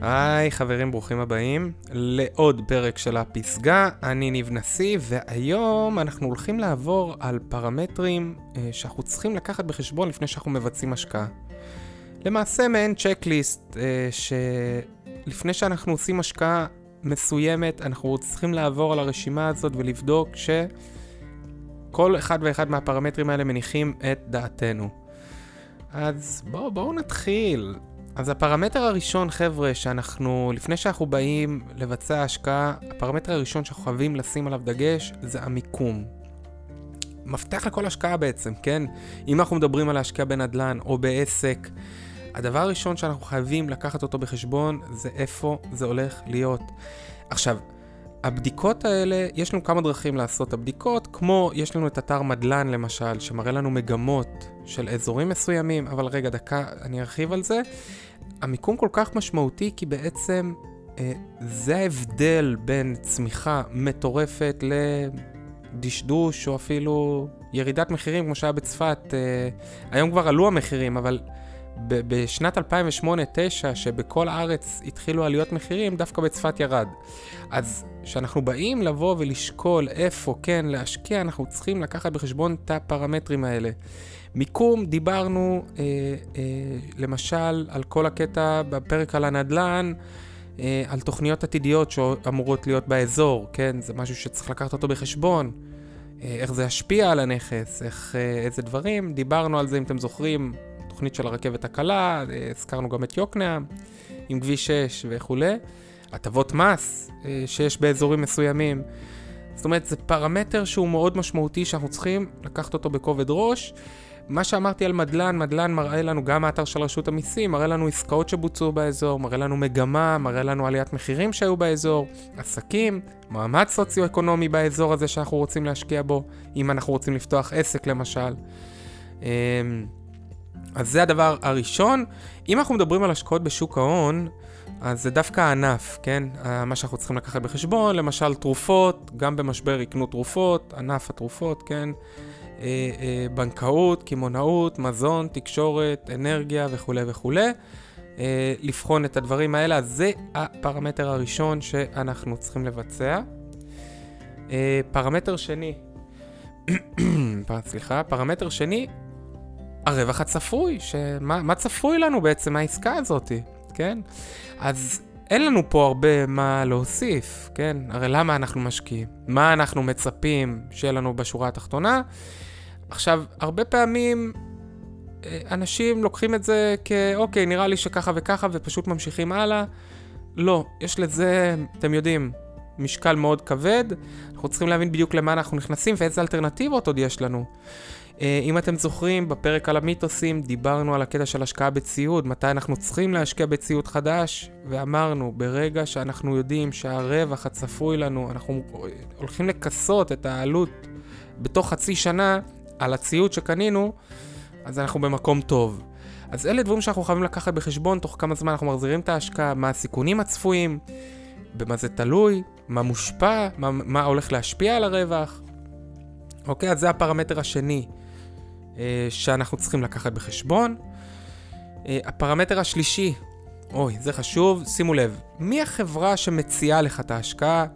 היי חברים, ברוכים הבאים לעוד פרק של הפסגה, אני ניב נשיא, והיום אנחנו הולכים לעבור על פרמטרים אה, שאנחנו צריכים לקחת בחשבון לפני שאנחנו מבצעים השקעה. למעשה מעין צ'קליסט, אה, שלפני שאנחנו עושים השקעה מסוימת, אנחנו צריכים לעבור על הרשימה הזאת ולבדוק שכל אחד ואחד מהפרמטרים האלה מניחים את דעתנו. אז בואו בוא נתחיל. אז הפרמטר הראשון, חבר'ה, שאנחנו, לפני שאנחנו באים לבצע השקעה, הפרמטר הראשון שאנחנו חייבים לשים עליו דגש זה המיקום. מפתח לכל השקעה בעצם, כן? אם אנחנו מדברים על להשקיע בנדל"ן או בעסק, הדבר הראשון שאנחנו חייבים לקחת אותו בחשבון זה איפה זה הולך להיות. עכשיו, הבדיקות האלה, יש לנו כמה דרכים לעשות את הבדיקות, כמו יש לנו את אתר מדלן למשל, שמראה לנו מגמות של אזורים מסוימים, אבל רגע, דקה, אני ארחיב על זה. המיקום כל כך משמעותי כי בעצם אה, זה ההבדל בין צמיחה מטורפת לדשדוש או אפילו ירידת מחירים כמו שהיה בצפת. אה, היום כבר עלו המחירים, אבל בשנת 2008-2009, שבכל הארץ התחילו עליות מחירים, דווקא בצפת ירד. אז כשאנחנו באים לבוא ולשקול איפה כן להשקיע, אנחנו צריכים לקחת בחשבון את הפרמטרים האלה. מיקום, דיברנו אה, אה, למשל על כל הקטע בפרק על הנדל"ן, אה, על תוכניות עתידיות שאמורות להיות באזור, כן? זה משהו שצריך לקחת אותו בחשבון. אה, איך זה ישפיע על הנכס, איך, אה, איזה דברים. דיברנו על זה, אם אתם זוכרים, תוכנית של הרכבת הקלה, הזכרנו גם את יוקנעם, עם כביש 6 וכולי. הטבות מס אה, שיש באזורים מסוימים. זאת אומרת, זה פרמטר שהוא מאוד משמעותי שאנחנו צריכים לקחת אותו בכובד ראש. מה שאמרתי על מדלן, מדלן מראה לנו, גם האתר של רשות המיסים, מראה לנו עסקאות שבוצעו באזור, מראה לנו מגמה, מראה לנו עליית מחירים שהיו באזור, עסקים, מעמד סוציו-אקונומי באזור הזה שאנחנו רוצים להשקיע בו, אם אנחנו רוצים לפתוח עסק למשל. אז זה הדבר הראשון. אם אנחנו מדברים על השקעות בשוק ההון, אז זה דווקא הענף, כן? מה שאנחנו צריכים לקחת בחשבון, למשל תרופות, גם במשבר יקנו תרופות, ענף התרופות, כן? אה, אה, בנקאות, קמעונאות, מזון, תקשורת, אנרגיה וכולי וכולי. אה, לבחון את הדברים האלה, אז זה הפרמטר הראשון שאנחנו צריכים לבצע. פרמטר שני, סליחה, פרמטר שני, הרווח הצפוי, שמה, מה צפוי לנו בעצם מהעסקה הזאת, כן? אז אין לנו פה הרבה מה להוסיף, כן? הרי למה אנחנו משקיעים? מה אנחנו מצפים שיהיה לנו בשורה התחתונה? עכשיו, הרבה פעמים אה, אנשים לוקחים את זה כאוקיי, נראה לי שככה וככה ופשוט ממשיכים הלאה. לא, יש לזה, אתם יודעים, משקל מאוד כבד. אנחנו צריכים להבין בדיוק למה אנחנו נכנסים ואיזה אלטרנטיבות עוד יש לנו. אה, אם אתם זוכרים, בפרק על המיתוסים דיברנו על הקטע של השקעה בציוד, מתי אנחנו צריכים להשקיע בציוד חדש, ואמרנו, ברגע שאנחנו יודעים שהרווח הצפוי לנו, אנחנו הולכים לכסות את העלות בתוך חצי שנה על הציוד שקנינו, אז אנחנו במקום טוב. אז אלה דברים שאנחנו חייבים לקחת בחשבון, תוך כמה זמן אנחנו מחזירים את ההשקעה, מה הסיכונים הצפויים, במה זה תלוי, מה מושפע, מה, מה הולך להשפיע על הרווח. אוקיי, אז זה הפרמטר השני שאנחנו צריכים לקחת בחשבון. אה, הפרמטר השלישי, אוי, זה חשוב, שימו לב, מי החברה שמציעה לך את ההשקעה?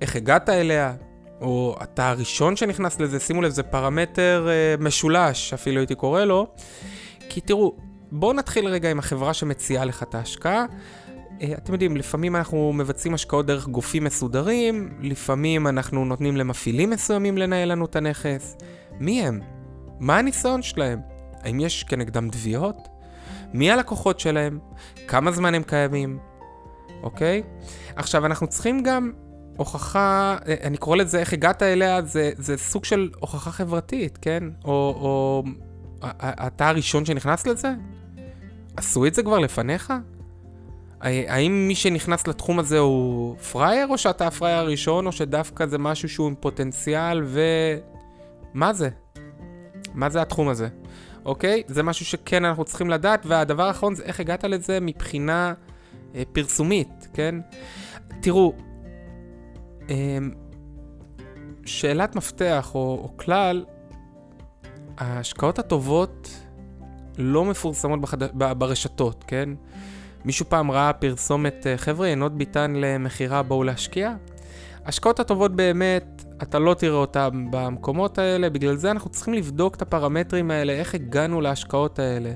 איך הגעת אליה? או אתה הראשון שנכנס לזה, שימו לב, זה פרמטר אה, משולש, אפילו הייתי קורא לו. כי תראו, בואו נתחיל רגע עם החברה שמציעה לך את ההשקעה. אה, אתם יודעים, לפעמים אנחנו מבצעים השקעות דרך גופים מסודרים, לפעמים אנחנו נותנים למפעילים מסוימים לנהל לנו את הנכס. מי הם? מה הניסיון שלהם? האם יש כנגדם תביעות? מי הלקוחות שלהם? כמה זמן הם קיימים? אוקיי? עכשיו, אנחנו צריכים גם הוכחה, אה, אני קורא לזה איך הגעת אליה, זה, זה סוג של הוכחה חברתית, כן? או, או אתה הראשון שנכנס לזה? עשו את זה כבר לפניך? האם מי שנכנס לתחום הזה הוא פראייר, או שאתה הפראייר הראשון, או שדווקא זה משהו שהוא עם פוטנציאל ו... מה זה? מה זה התחום הזה? אוקיי? זה משהו שכן אנחנו צריכים לדעת, והדבר האחרון זה איך הגעת לזה מבחינה אה, פרסומית, כן? תראו, אה, שאלת מפתח או, או כלל, ההשקעות הטובות לא מפורסמות בחד... ברשתות, כן? מישהו פעם ראה פרסומת, אה, חבר'ה, ינות ביטן למכירה, בואו להשקיע? ההשקעות הטובות באמת, אתה לא תראה אותן במקומות האלה, בגלל זה אנחנו צריכים לבדוק את הפרמטרים האלה, איך הגענו להשקעות האלה,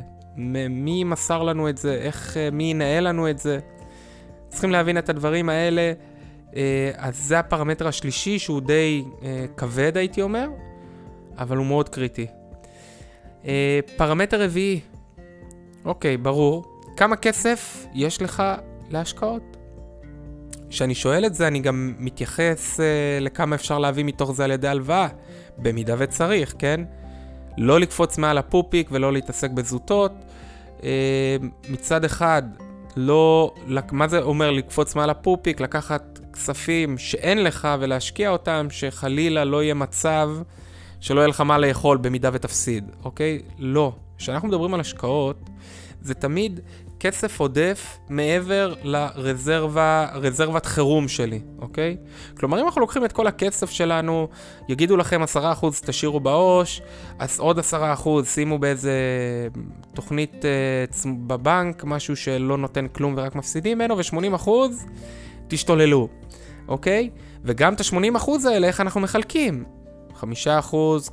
מי מסר לנו את זה, איך, אה, מי ינהל לנו את זה. צריכים להבין את הדברים האלה. אה, אז זה הפרמטר השלישי שהוא די אה, כבד הייתי אומר, אבל הוא מאוד קריטי. פרמטר רביעי, אוקיי, ברור. כמה כסף יש לך להשקעות? כשאני שואל את זה, אני גם מתייחס אה, לכמה אפשר להביא מתוך זה על ידי הלוואה, במידה וצריך, כן? לא לקפוץ מעל הפופיק ולא להתעסק בזוטות. אה, מצד אחד, לא... מה זה אומר לקפוץ מעל הפופיק? לקחת כספים שאין לך ולהשקיע אותם, שחלילה לא יהיה מצב שלא יהיה לך מה לאכול במידה ותפסיד, אוקיי? לא. כשאנחנו מדברים על השקעות, זה תמיד כסף עודף מעבר לרזרבה, רזרבת חירום שלי, אוקיי? כלומר, אם אנחנו לוקחים את כל הכסף שלנו, יגידו לכם 10% תשאירו בעו"ש, אז עוד 10% שימו באיזה תוכנית uh, בבנק, משהו שלא נותן כלום ורק מפסידים ממנו, ו-80% תשתוללו, אוקיי? וגם את ה-80% האלה, איך אנחנו מחלקים? 5%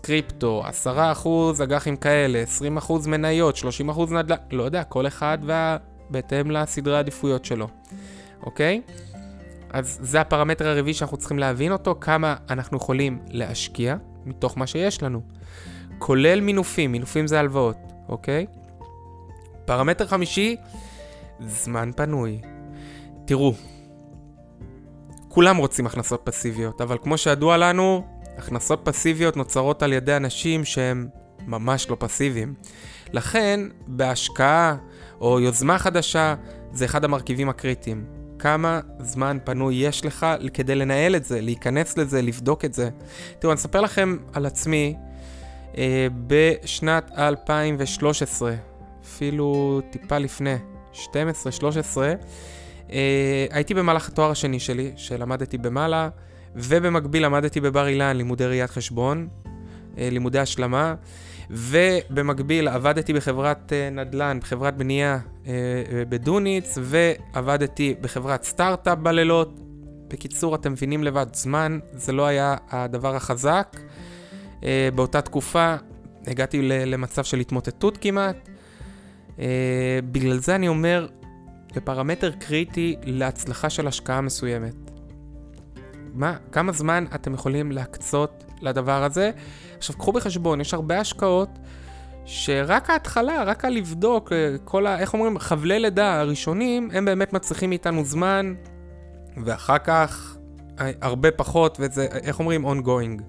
קריפטו, 10% אג"חים כאלה, 20% מניות, 30% נדל"ן, לא יודע, כל אחד וה... בהתאם לסדרי העדיפויות שלו, אוקיי? אז זה הפרמטר הרביעי שאנחנו צריכים להבין אותו, כמה אנחנו יכולים להשקיע מתוך מה שיש לנו, כולל מינופים, מינופים זה הלוואות, אוקיי? פרמטר חמישי, זמן פנוי. תראו, כולם רוצים הכנסות פסיביות, אבל כמו שידוע לנו, הכנסות פסיביות נוצרות על ידי אנשים שהם ממש לא פסיביים. לכן, בהשקעה או יוזמה חדשה, זה אחד המרכיבים הקריטיים. כמה זמן פנוי יש לך כדי לנהל את זה, להיכנס לזה, לבדוק את זה. תראו, אני אספר לכם על עצמי אה, בשנת 2013, אפילו טיפה לפני, 12-13, אה, הייתי במהלך התואר השני שלי, שלמדתי במעלה. ובמקביל למדתי בבר אילן לימודי ראיית חשבון, אה, לימודי השלמה, ובמקביל עבדתי בחברת אה, נדל"ן, בחברת בנייה אה, בדוניץ, ועבדתי בחברת סטארט-אפ בלילות. בקיצור, אתם מבינים לבד, זמן זה לא היה הדבר החזק. באותה תקופה הגעתי למצב של התמוטטות כמעט. בגלל זה אני אומר, זה פרמטר קריטי להצלחה של השקעה מסוימת. מה, כמה זמן אתם יכולים להקצות לדבר הזה. עכשיו, קחו בחשבון, יש הרבה השקעות שרק ההתחלה, רק הלבדוק, אה, כל ה... איך אומרים? חבלי לידה הראשונים, הם באמת מצריכים מאיתנו זמן, ואחר כך אה, הרבה פחות, וזה, איך אומרים? ongoing,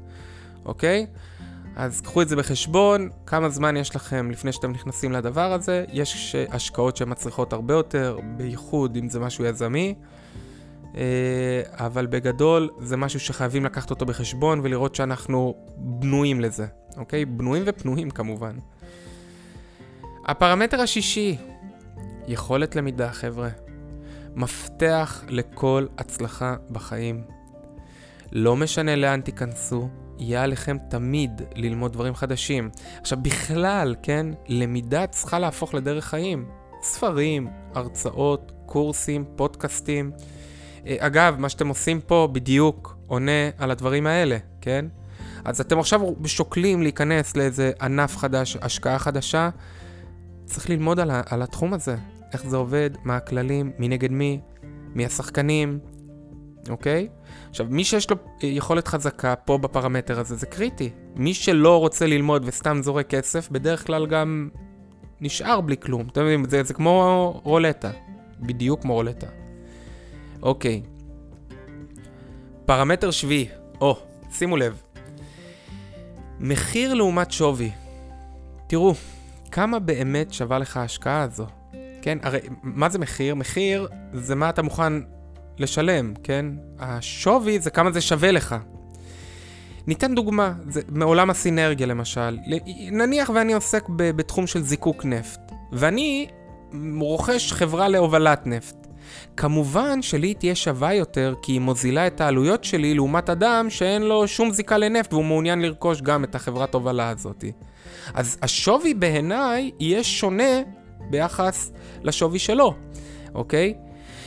אוקיי? אז קחו את זה בחשבון, כמה זמן יש לכם לפני שאתם נכנסים לדבר הזה. יש השקעות שמצריכות הרבה יותר, בייחוד אם זה משהו יזמי. אה, אבל בגדול זה משהו שחייבים לקחת אותו בחשבון ולראות שאנחנו בנויים לזה, אוקיי? בנויים ופנויים כמובן. הפרמטר השישי, יכולת למידה, חבר'ה. מפתח לכל הצלחה בחיים. לא משנה לאן תיכנסו, יהיה עליכם תמיד ללמוד דברים חדשים. עכשיו, בכלל, כן, למידה צריכה להפוך לדרך חיים. ספרים, הרצאות, קורסים, פודקאסטים. אה, אגב, מה שאתם עושים פה בדיוק עונה על הדברים האלה, כן? אז אתם עכשיו שוקלים להיכנס לאיזה ענף חדש, השקעה חדשה, צריך ללמוד על, על התחום הזה, איך זה עובד, מה הכללים, מי נגד מי, מי השחקנים, אוקיי? עכשיו, מי שיש לו אה, יכולת חזקה פה בפרמטר הזה, זה קריטי. מי שלא רוצה ללמוד וסתם זורק כסף, בדרך כלל גם נשאר בלי כלום. אתם יודעים, זה, זה כמו רולטה, בדיוק כמו רולטה. אוקיי. פרמטר שביעי, או, שימו לב. מחיר לעומת שווי. תראו, כמה באמת שווה לך ההשקעה הזו? כן, הרי מה זה מחיר? מחיר זה מה אתה מוכן לשלם, כן? השווי זה כמה זה שווה לך. ניתן דוגמה, זה מעולם הסינרגיה למשל. נניח ואני עוסק בתחום של זיקוק נפט, ואני רוכש חברה להובלת נפט. כמובן שלי תהיה שווה יותר כי היא מוזילה את העלויות שלי לעומת אדם שאין לו שום זיקה לנפט והוא מעוניין לרכוש גם את החברת הובלה הזאת. אז השווי בעיניי יהיה שונה ביחס לשווי שלו. אוקיי?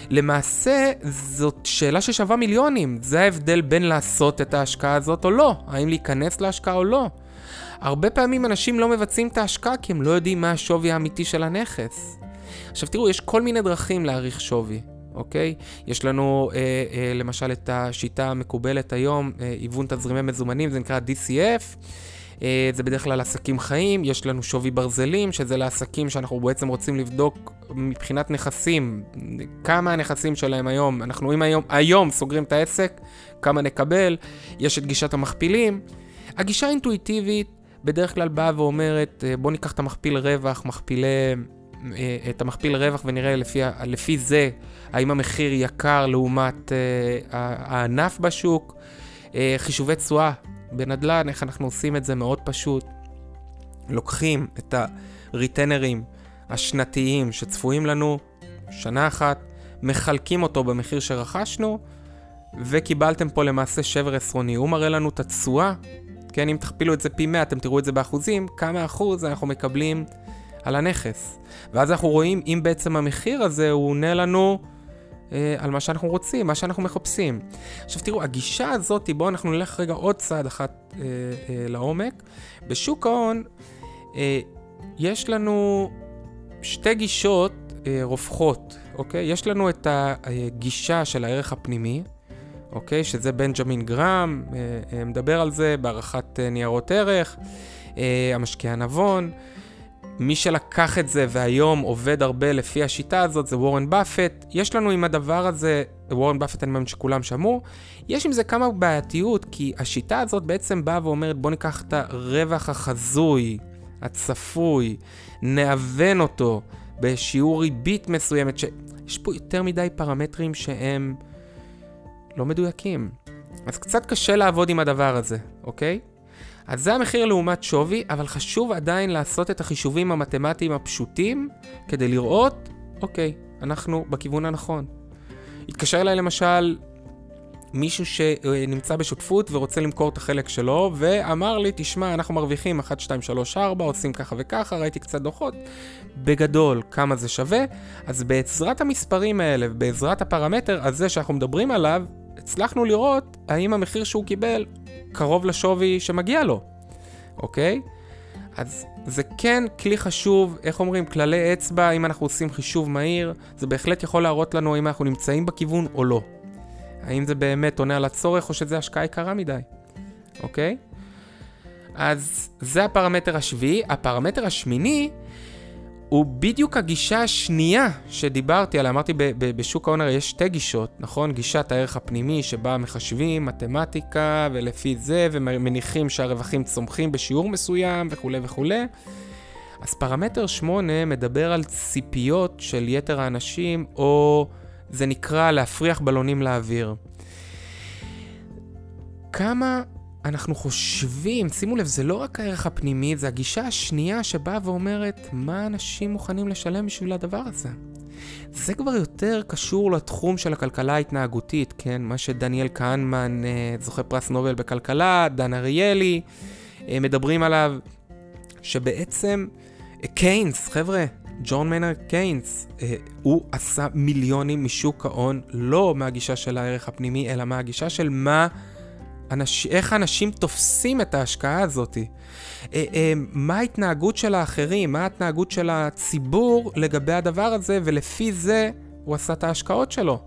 למעשה, זאת שאלה ששווה מיליונים. זה ההבדל בין לעשות את ההשקעה הזאת או לא. האם להיכנס להשקעה או לא. הרבה פעמים אנשים לא מבצעים את ההשקעה כי הם לא יודעים מה השווי האמיתי של הנכס. עכשיו תראו, יש כל מיני דרכים להעריך שווי, אוקיי? יש לנו אה, אה, למשל את השיטה המקובלת היום, אה, היוון תזרימי מזומנים, זה נקרא DCF. אה, זה בדרך כלל עסקים חיים, יש לנו שווי ברזלים, שזה לעסקים שאנחנו בעצם רוצים לבדוק מבחינת נכסים, כמה הנכסים שלהם היום, אנחנו אם היום, היום סוגרים את העסק, כמה נקבל, יש את גישת המכפילים. הגישה האינטואיטיבית בדרך כלל באה ואומרת, אה, בואו ניקח את המכפיל רווח, מכפילי... אה, את המכפיל רווח ונראה לפי, לפי זה האם המחיר יקר לעומת הענף בשוק. חישובי תשואה בנדל"ן, איך אנחנו עושים את זה מאוד פשוט. לוקחים את הריטנרים השנתיים שצפויים לנו שנה אחת, מחלקים אותו במחיר שרכשנו, וקיבלתם פה למעשה שבר עשרוני. הוא מראה לנו את התשואה, כן, אם תכפילו את זה פי 100, אתם תראו את זה באחוזים, כמה אחוז אנחנו מקבלים על הנכס. ואז אנחנו רואים אם בעצם המחיר הזה הוא עונה לנו אה, על מה שאנחנו רוצים, מה שאנחנו מחפשים. עכשיו תראו, הגישה הזאת, בואו אנחנו נלך רגע עוד צעד אחת אה, אה, לעומק. בשוק ההון אה, יש לנו שתי גישות אה, רווחות, אוקיי? יש לנו את הגישה של הערך הפנימי, אוקיי? שזה בנג'מין גרם, אה, אה, מדבר על זה בהערכת אה, ניירות ערך, אה, המשקיע הנבון. מי שלקח את זה והיום עובד הרבה לפי השיטה הזאת זה וורן באפט. יש לנו עם הדבר הזה, וורן באפט אני מאמין שכולם שמעו, יש עם זה כמה בעייתיות, כי השיטה הזאת בעצם באה ואומרת בוא ניקח את הרווח החזוי, הצפוי, נאבן אותו בשיעור ריבית מסוימת, שיש פה יותר מדי פרמטרים שהם לא מדויקים. אז קצת קשה לעבוד עם הדבר הזה, אוקיי? אז זה המחיר לעומת שווי, אבל חשוב עדיין לעשות את החישובים המתמטיים הפשוטים כדי לראות, אוקיי, אנחנו בכיוון הנכון. התקשר אליי למשל מישהו שנמצא בשותפות ורוצה למכור את החלק שלו, ואמר לי, תשמע, אנחנו מרוויחים 1, 2, 3, 4, עושים ככה וככה, ראיתי קצת דוחות. בגדול, כמה זה שווה? אז בעזרת המספרים האלה, בעזרת הפרמטר הזה שאנחנו מדברים עליו, הצלחנו לראות האם המחיר שהוא קיבל קרוב לשווי שמגיע לו, אוקיי? אז זה כן כלי חשוב, איך אומרים, כללי אצבע, אם אנחנו עושים חישוב מהיר, זה בהחלט יכול להראות לנו אם אנחנו נמצאים בכיוון או לא. האם זה באמת עונה על הצורך או שזה השקעה יקרה מדי, אוקיי? אז זה הפרמטר השביעי. הפרמטר השמיני הוא בדיוק הגישה השנייה שדיברתי עליה. אמרתי, בשוק ההון הרי יש שתי גישות, נכון? גישת הערך הפנימי שבה מחשבים מתמטיקה ולפי זה, ומניחים שהרווחים צומחים בשיעור מסוים וכולי וכולי. אז פרמטר 8 מדבר על ציפיות של יתר האנשים, או זה נקרא להפריח בלונים לאוויר. כמה אנחנו חושבים, שימו לב, זה לא רק הערך הפנימי, זה הגישה השנייה שבאה ואומרת מה אנשים מוכנים לשלם בשביל הדבר הזה. זה כבר יותר קשור לתחום של הכלכלה ההתנהגותית, כן? מה שדניאל כהנמן, אה, זוכה פרס נובל בכלכלה, דן אריאלי, אה, מדברים עליו, שבעצם אה, קיינס, חבר'ה, ג'ון מיינר קיינס, הוא עשה מיליונים משוק ההון, לא מהגישה של הערך הפנימי, אלא מהגישה של מה... אנש, איך אנשים תופסים את ההשקעה הזאת. אה, אה, מה ההתנהגות של האחרים, מה ההתנהגות של הציבור לגבי הדבר הזה, ולפי זה הוא עשה את ההשקעות שלו.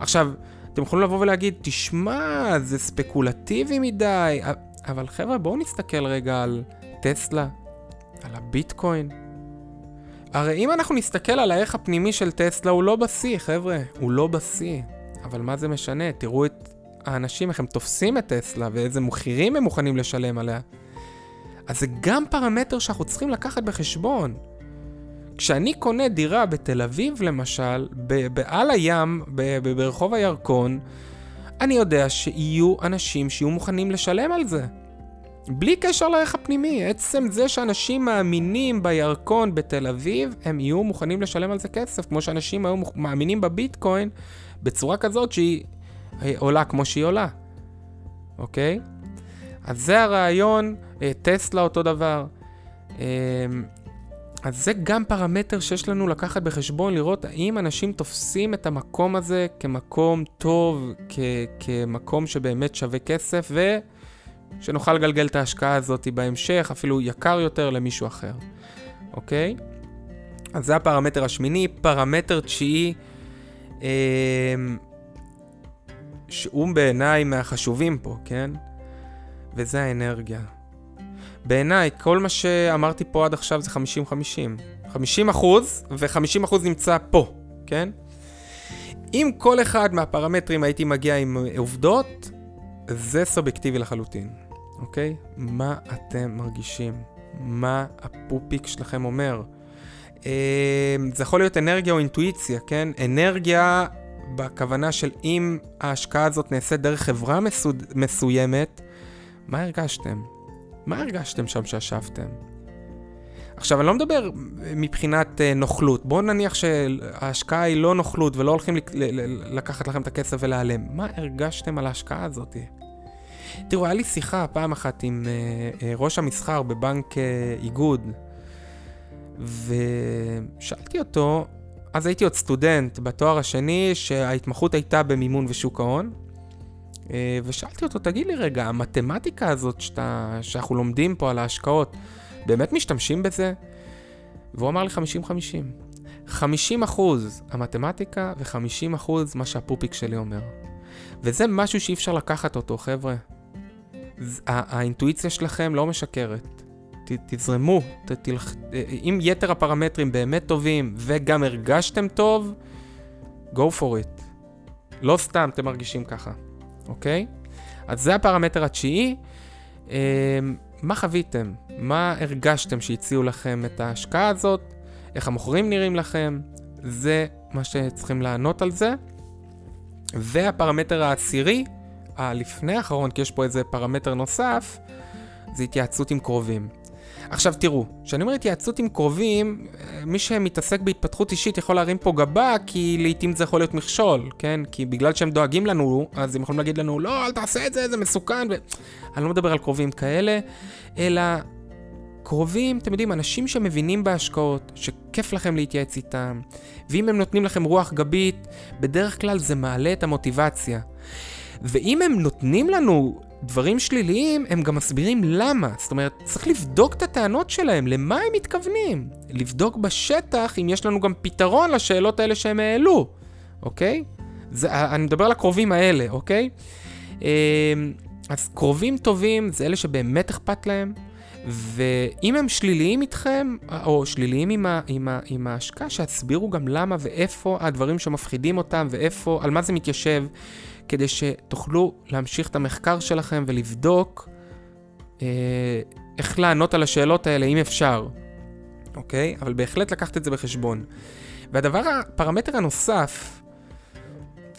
עכשיו, אתם יכולים לבוא ולהגיד, תשמע, זה ספקולטיבי מדי, אבל חבר'ה, בואו נסתכל רגע על טסלה, על הביטקוין. הרי אם אנחנו נסתכל על הערך הפנימי של טסלה, הוא לא בשיא, חבר'ה, הוא לא בשיא. אבל מה זה משנה? תראו את האנשים, איך הם תופסים את טסלה ואיזה מחירים הם מוכנים לשלם עליה. אז זה גם פרמטר שאנחנו צריכים לקחת בחשבון. כשאני קונה דירה בתל אביב למשל, בעל הים, ברחוב הירקון, אני יודע שיהיו אנשים שיהיו מוכנים לשלם על זה. בלי קשר לערך הפנימי, עצם זה שאנשים מאמינים בירקון בתל אביב, הם יהיו מוכנים לשלם על זה כסף, כמו שאנשים היו מאמינים בביטקוין בצורה כזאת שהיא עולה כמו שהיא עולה, אוקיי? אז זה הרעיון, אה, טסלה אותו דבר. אמ, אז זה גם פרמטר שיש לנו לקחת בחשבון, לראות האם אנשים תופסים את המקום הזה כמקום טוב, כ- כמקום שבאמת שווה כסף, ושנוכל לגלגל את ההשקעה הזאת בהמשך, אפילו יקר יותר למישהו אחר, אוקיי? אז זה הפרמטר השמיני. פרמטר תשיעי, אה, שהוא בעיניי מהחשובים פה, כן? וזה האנרגיה. בעיניי, כל מה שאמרתי פה עד עכשיו זה 50-50. 50 אחוז, ו-50 אחוז נמצא פה, כן? אם כל אחד מהפרמטרים הייתי מגיע עם עובדות, זה סובייקטיבי לחלוטין, אוקיי? מה אתם מרגישים? מה הפופיק שלכם אומר? אה, זה יכול להיות אנרגיה או אינטואיציה, כן? אנרגיה בכוונה של אם ההשקעה הזאת נעשית דרך חברה מסוד... מסוימת, מה הרגשתם? מה הרגשתם שם שישבתם? עכשיו, אני לא מדבר מבחינת uh, נוכלות. בואו נניח שההשקעה היא לא נוכלות ולא הולכים לקחת לכם את הכסף ולהיעלם. מה הרגשתם על ההשקעה הזאת? תראו, היה לי שיחה פעם אחת עם uh, uh, ראש המסחר בבנק uh, איגוד, ושאלתי אותו, אז הייתי עוד סטודנט בתואר השני, שההתמחות הייתה במימון ושוק ההון, אה, ושאלתי אותו, תגיד לי רגע, המתמטיקה הזאת שאתה, שאנחנו לומדים פה על ההשקעות, באמת משתמשים בזה? והוא אמר לי 50-50. 50 אחוז המתמטיקה ו-50 אחוז מה שהפופיק שלי אומר. וזה משהו שאי אפשר לקחת אותו, חבר'ה. האינטואיציה שלכם לא משקרת. תזרמו, ת, תלח... אם יתר הפרמטרים באמת טובים וגם הרגשתם טוב, go for it. לא סתם אתם מרגישים ככה. אוקיי? אז זה הפרמטר התשיעי. אמ, מה חוויתם? מה הרגשתם שהציעו לכם את ההשקעה הזאת? איך המוכרים נראים לכם? זה מה שצריכים לענות על זה. והפרמטר העשירי, הלפני האחרון, כי יש פה איזה פרמטר נוסף, זה התייעצות עם קרובים. עכשיו תראו, כשאני אומר התייעצות עם קרובים, מי שמתעסק בהתפתחות אישית יכול להרים פה גבה, כי לעיתים זה יכול להיות מכשול, כן? כי בגלל שהם דואגים לנו, אז הם יכולים להגיד לנו, לא, אל תעשה את זה, זה מסוכן. ו... אני לא מדבר על קרובים כאלה, אלא קרובים, אתם יודעים, אנשים שמבינים בהשקעות, שכיף לכם להתייעץ איתם, ואם הם נותנים לכם רוח גבית, בדרך כלל זה מעלה את המוטיבציה. ואם הם נותנים לנו דברים שליליים, הם גם מסבירים למה. זאת אומרת, צריך לבדוק את הטענות שלהם, למה הם מתכוונים. לבדוק בשטח אם יש לנו גם פתרון לשאלות האלה שהם העלו, אוקיי? זה, אני מדבר על הקרובים האלה, אוקיי? אמ, אז קרובים טובים זה אלה שבאמת אכפת להם, ואם הם שליליים איתכם, או שליליים עם, ה, עם, ה, עם ההשקעה, שיסבירו גם למה ואיפה הדברים שמפחידים אותם, ואיפה, על מה זה מתיישב. כדי שתוכלו להמשיך את המחקר שלכם ולבדוק אה, איך לענות על השאלות האלה, אם אפשר, אוקיי? אבל בהחלט לקחת את זה בחשבון. והדבר, הפרמטר הנוסף,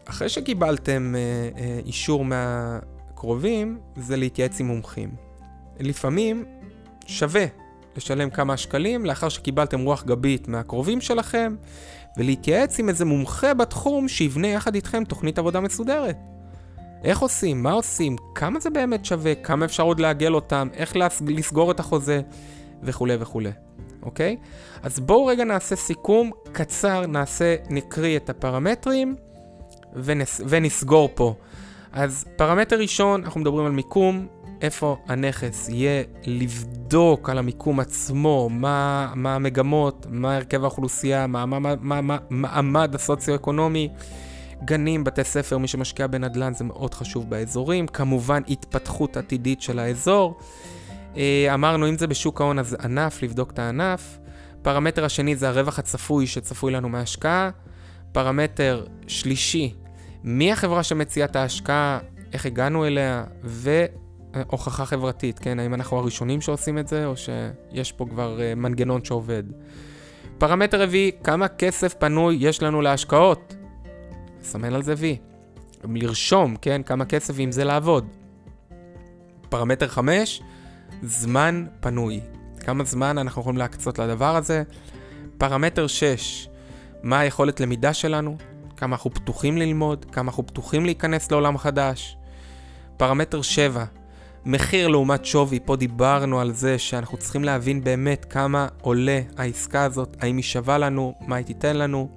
אחרי שקיבלתם אה, אה, אישור מהקרובים, זה להתייעץ עם מומחים. לפעמים שווה לשלם כמה שקלים לאחר שקיבלתם רוח גבית מהקרובים שלכם, ולהתייעץ עם איזה מומחה בתחום שיבנה יחד איתכם תוכנית עבודה מסודרת. איך עושים, מה עושים, כמה זה באמת שווה, כמה אפשר עוד לעגל אותם, איך לסגור את החוזה, וכולי וכולי, אוקיי? אז בואו רגע נעשה סיכום קצר, נעשה, נקריא את הפרמטרים ונס, ונסגור פה. אז פרמטר ראשון, אנחנו מדברים על מיקום, איפה הנכס יהיה לבדוק על המיקום עצמו, מה, מה המגמות, מה הרכב האוכלוסייה, מה המעמד הסוציו-אקונומי. גנים, בתי ספר, מי שמשקיע בנדל"ן זה מאוד חשוב באזורים. כמובן, התפתחות עתידית של האזור. אה, אמרנו, אם זה בשוק ההון, אז ענף, לבדוק את הענף. פרמטר השני זה הרווח הצפוי שצפוי לנו מההשקעה. פרמטר שלישי, מי החברה שמציעה את ההשקעה, איך הגענו אליה. הוכחה חברתית, כן? האם אנחנו הראשונים שעושים את זה, או שיש פה כבר uh, מנגנון שעובד. פרמטר רביעי, כמה כסף פנוי יש לנו להשקעות? לסמן על זה וי. לרשום, כן? כמה כסף ועם זה לעבוד. פרמטר חמש, זמן פנוי. כמה זמן אנחנו יכולים להקצות לדבר הזה. פרמטר 6, מה היכולת למידה שלנו, כמה אנחנו פתוחים ללמוד, כמה אנחנו פתוחים להיכנס לעולם חדש. פרמטר 7, מחיר לעומת שווי, פה דיברנו על זה שאנחנו צריכים להבין באמת כמה עולה העסקה הזאת, האם היא שווה לנו, מה היא תיתן לנו.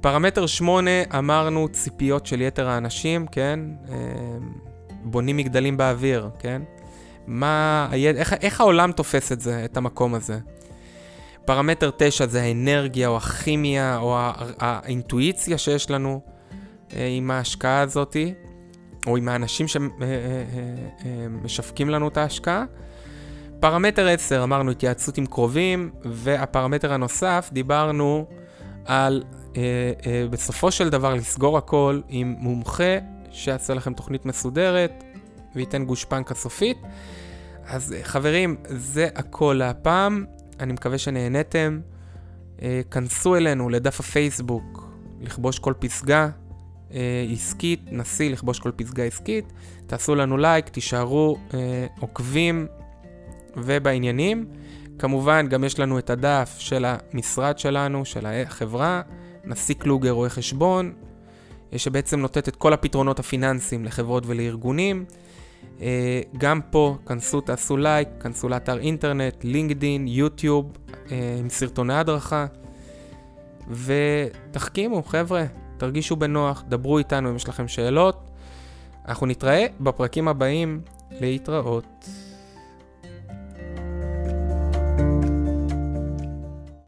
פרמטר 8, אמרנו ציפיות של יתר האנשים, כן? אה, בונים מגדלים באוויר, כן? מה, איך, איך העולם תופס את זה, את המקום הזה? פרמטר 9 זה האנרגיה או הכימיה או האינטואיציה שיש לנו אה, עם ההשקעה הזאתי, או עם האנשים שמשווקים לנו את ההשקעה. פרמטר 10, אמרנו התייעצות עם קרובים, והפרמטר הנוסף, דיברנו על אה, אה, בסופו של דבר לסגור הכל עם מומחה שיעשה לכם תוכנית מסודרת וייתן גושפנקה סופית. אז חברים, זה הכל להפעם. אני מקווה שנהניתם. אה, כנסו אלינו לדף הפייסבוק, לכבוש כל פסגה אה, עסקית, נסי לכבוש כל פסגה עסקית. תעשו לנו לייק, תישארו אה, עוקבים ובעניינים. כמובן, גם יש לנו את הדף של המשרד שלנו, של החברה, נשיא קלוגר רואה חשבון, שבעצם נותנת את כל הפתרונות הפיננסיים לחברות ולארגונים. אה, גם פה, כנסו, תעשו לייק, כנסו לאתר אינטרנט, לינקדין, יוטיוב, אה, עם סרטוני הדרכה, ותחכימו, חבר'ה, תרגישו בנוח, דברו איתנו אם יש לכם שאלות. אנחנו נתראה בפרקים הבאים להתראות.